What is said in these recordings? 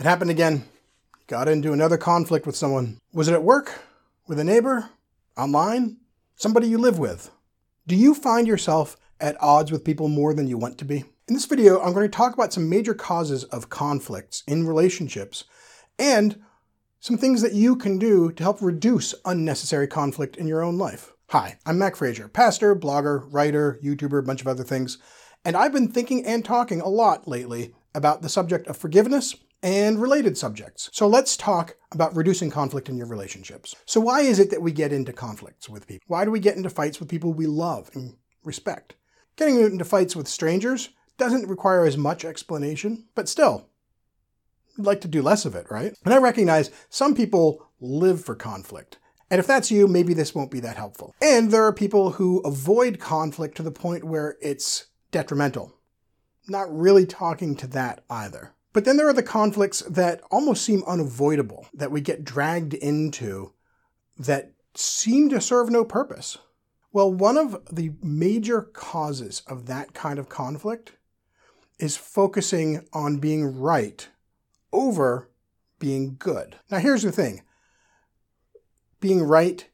It happened again. Got into another conflict with someone. Was it at work? With a neighbor? Online? Somebody you live with? Do you find yourself at odds with people more than you want to be? In this video, I'm going to talk about some major causes of conflicts in relationships and some things that you can do to help reduce unnecessary conflict in your own life. Hi, I'm Mac Frazier, pastor, blogger, writer, YouTuber, a bunch of other things, and I've been thinking and talking a lot lately about the subject of forgiveness and related subjects. So let's talk about reducing conflict in your relationships. So why is it that we get into conflicts with people? Why do we get into fights with people we love and respect? Getting into fights with strangers doesn't require as much explanation, but still, I'd like to do less of it, right? And I recognize some people live for conflict. And if that's you, maybe this won't be that helpful. And there are people who avoid conflict to the point where it's detrimental. Not really talking to that either. But then there are the conflicts that almost seem unavoidable, that we get dragged into, that seem to serve no purpose. Well, one of the major causes of that kind of conflict is focusing on being right over being good. Now, here's the thing being right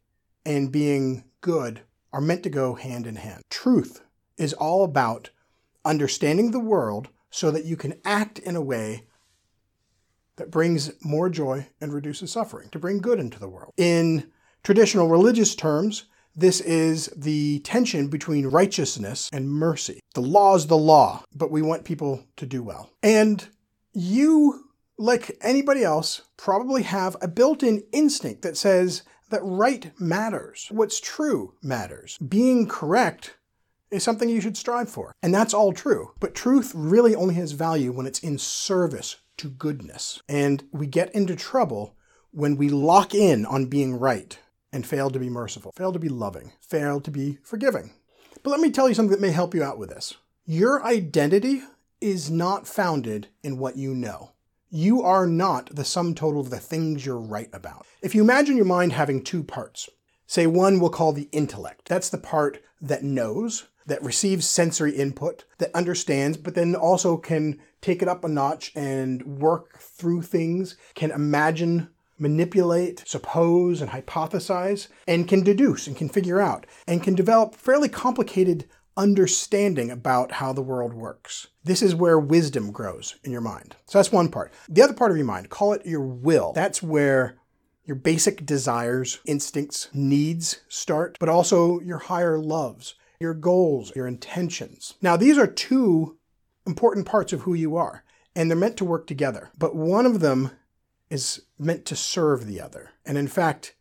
and being good are meant to go hand in hand. Truth is all about understanding the world so that you can act in a way that brings more joy and reduces suffering, to bring good into the world. In traditional religious terms, this is the tension between righteousness and mercy. The law is the law, but we want people to do well. And you, like anybody else, probably have a built in instinct that says that right matters. What's true matters. Being correct is something you should strive for. And that's all true. But truth really only has value when it's in service to goodness. And we get into trouble when we lock in on being right and fail to be merciful, fail to be loving, fail to be forgiving. But let me tell you something that may help you out with this. Your identity is not founded in what you know. You are not the sum total of the things you're right about. If you imagine your mind having two parts, say one we'll call the intellect. That's the part that knows, that receives sensory input, that understands, but then also can take it up a notch and work through things, can imagine, manipulate, suppose, and hypothesize, and can deduce and can figure out, and can develop fairly complicated understanding about how the world works. This is where wisdom grows in your mind. So that's one part. The other part of your mind, call it your will. That's where your basic desires, instincts, needs start, but also your higher loves, your goals, your intentions. Now, these are two important parts of who you are, and they're meant to work together. But one of them is meant to serve the other. And in fact,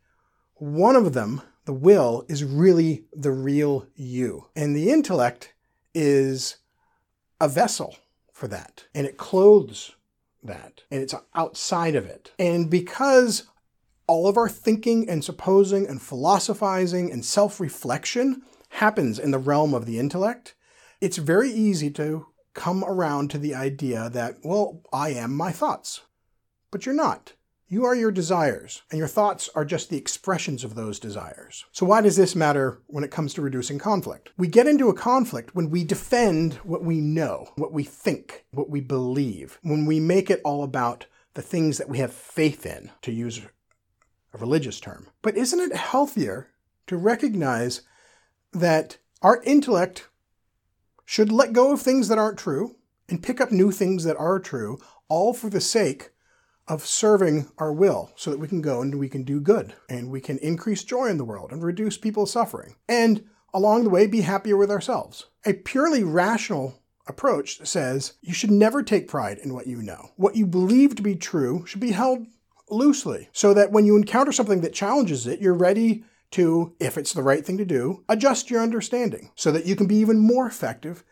one of them, the will, is really the real you. And the intellect is a vessel for that, and it clothes that, and it's outside of it. And because all of our thinking and supposing and philosophizing and self reflection happens in the realm of the intellect, it's very easy to come around to the idea that, well, I am my thoughts. But you're not. You are your desires, and your thoughts are just the expressions of those desires. So, why does this matter when it comes to reducing conflict? We get into a conflict when we defend what we know, what we think, what we believe, when we make it all about the things that we have faith in, to use a religious term. But isn't it healthier to recognize that our intellect should let go of things that aren't true and pick up new things that are true, all for the sake of serving our will so that we can go and we can do good and we can increase joy in the world and reduce people's suffering. And along the way, be happier with ourselves. A purely rational approach says you should never take pride in what you know. What you believe to be true should be held loosely so that when you encounter something that challenges it, you're ready to, if it's the right thing to do, adjust your understanding so that you can be even more effective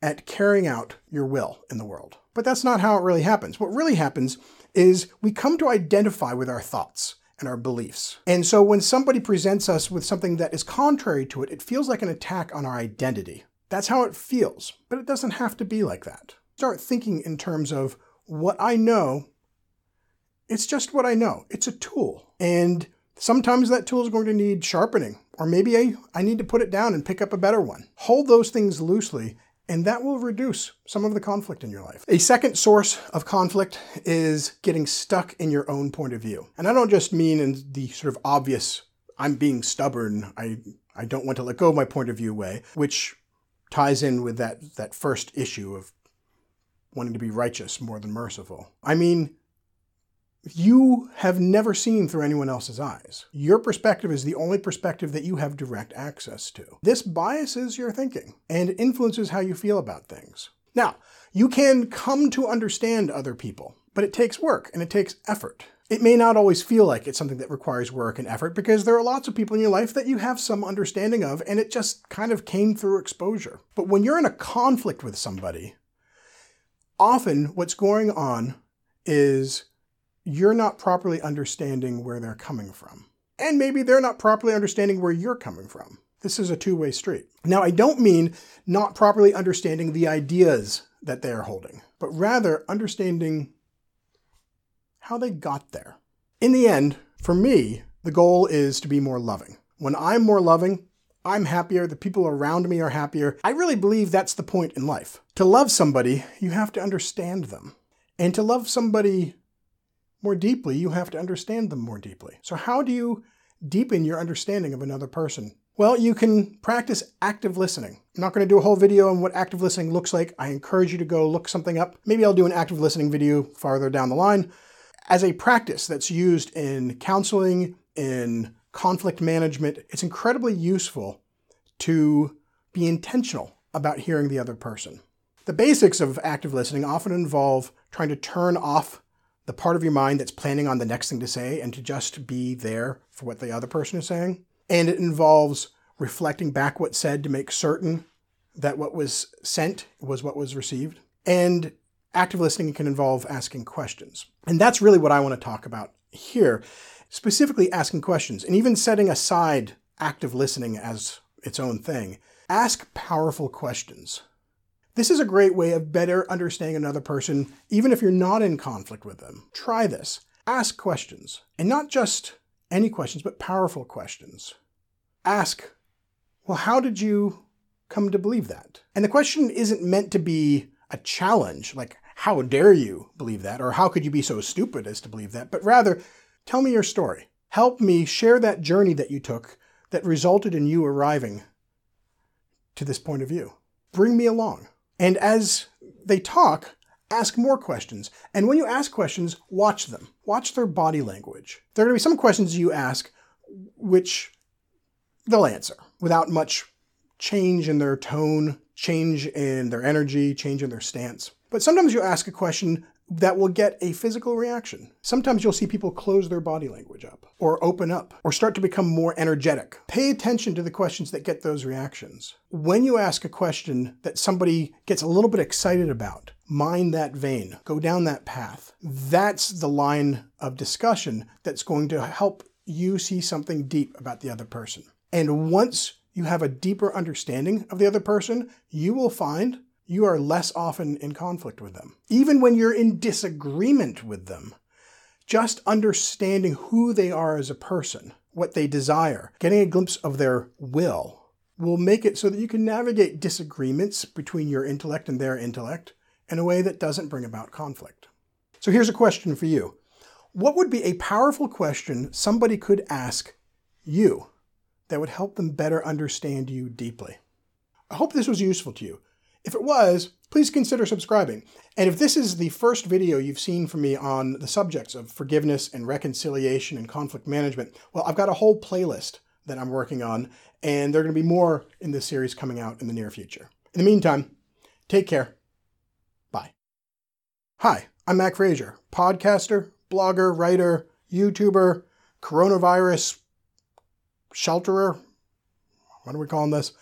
at carrying out your will in the world. But that's not how it really happens. What really happens is we come to identify with our thoughts and our beliefs. And so when somebody presents us with something that is contrary to it, it feels like an attack on our identity. That's how it feels, but it doesn't have to be like that. Start thinking in terms of what I know. It's just what I know. It's a tool. And Sometimes that tool is going to need sharpening, or maybe I, I need to put it down and pick up a better one. Hold those things loosely and that will reduce some of the conflict in your life. A second source of conflict is getting stuck in your own point of view. And I don't just mean in the sort of obvious, I'm being stubborn, I, I don't want to let go of my point of view way, which ties in with that, that first issue of wanting to be righteous more than merciful. I mean, you have never seen through anyone else's eyes. Your perspective is the only perspective that you have direct access to. This biases your thinking and influences how you feel about things. Now, you can come to understand other people, but it takes work and it takes effort. It may not always feel like it's something that requires work and effort because there are lots of people in your life that you have some understanding of and it just kind of came through exposure. But when you're in a conflict with somebody, often what's going on is you're not properly understanding where they're coming from. And maybe they're not properly understanding where you're coming from. This is a two way street. Now, I don't mean not properly understanding the ideas that they are holding, but rather understanding how they got there. In the end, for me, the goal is to be more loving. When I'm more loving, I'm happier, the people around me are happier. I really believe that's the point in life. To love somebody, you have to understand them. And to love somebody more deeply, you have to understand them more deeply. So, how do you deepen your understanding of another person? Well, you can practice active listening. I'm not going to do a whole video on what active listening looks like. I encourage you to go look something up. Maybe I'll do an active listening video farther down the line. As a practice that's used in counseling, in conflict management, it's incredibly useful to be intentional about hearing the other person. The basics of active listening often involve trying to turn off the part of your mind that's planning on the next thing to say and to just be there for what the other person is saying. And it involves reflecting back what's said to make certain that what was sent was what was received. And active listening can involve asking questions. And that's really what I want to talk about here, specifically asking questions and even setting aside active listening as its own thing. Ask powerful questions. This is a great way of better understanding another person, even if you're not in conflict with them. Try this. Ask questions, and not just any questions, but powerful questions. Ask, well, how did you come to believe that? And the question isn't meant to be a challenge, like, how dare you believe that, or how could you be so stupid as to believe that, but rather, tell me your story. Help me share that journey that you took that resulted in you arriving to this point of view. Bring me along. And as they talk, ask more questions. And when you ask questions, watch them. Watch their body language. There are going to be some questions you ask which they'll answer without much change in their tone, change in their energy, change in their stance. But sometimes you ask a question that will get a physical reaction. Sometimes you'll see people close their body language up, or open up, or start to become more energetic. Pay attention to the questions that get those reactions. When you ask a question that somebody gets a little bit excited about, mind that vein, go down that path. That's the line of discussion that's going to help you see something deep about the other person. And once you have a deeper understanding of the other person, you will find you are less often in conflict with them. Even when you're in disagreement with them, just understanding who they are as a person, what they desire, getting a glimpse of their will, will make it so that you can navigate disagreements between your intellect and their intellect in a way that doesn't bring about conflict. So here's a question for you What would be a powerful question somebody could ask you that would help them better understand you deeply? I hope this was useful to you. If it was, please consider subscribing. And if this is the first video you've seen from me on the subjects of forgiveness and reconciliation and conflict management, well, I've got a whole playlist that I'm working on, and there are going to be more in this series coming out in the near future. In the meantime, take care. Bye. Hi, I'm Mac Frazier, podcaster, blogger, writer, YouTuber, coronavirus shelterer. What are we calling this?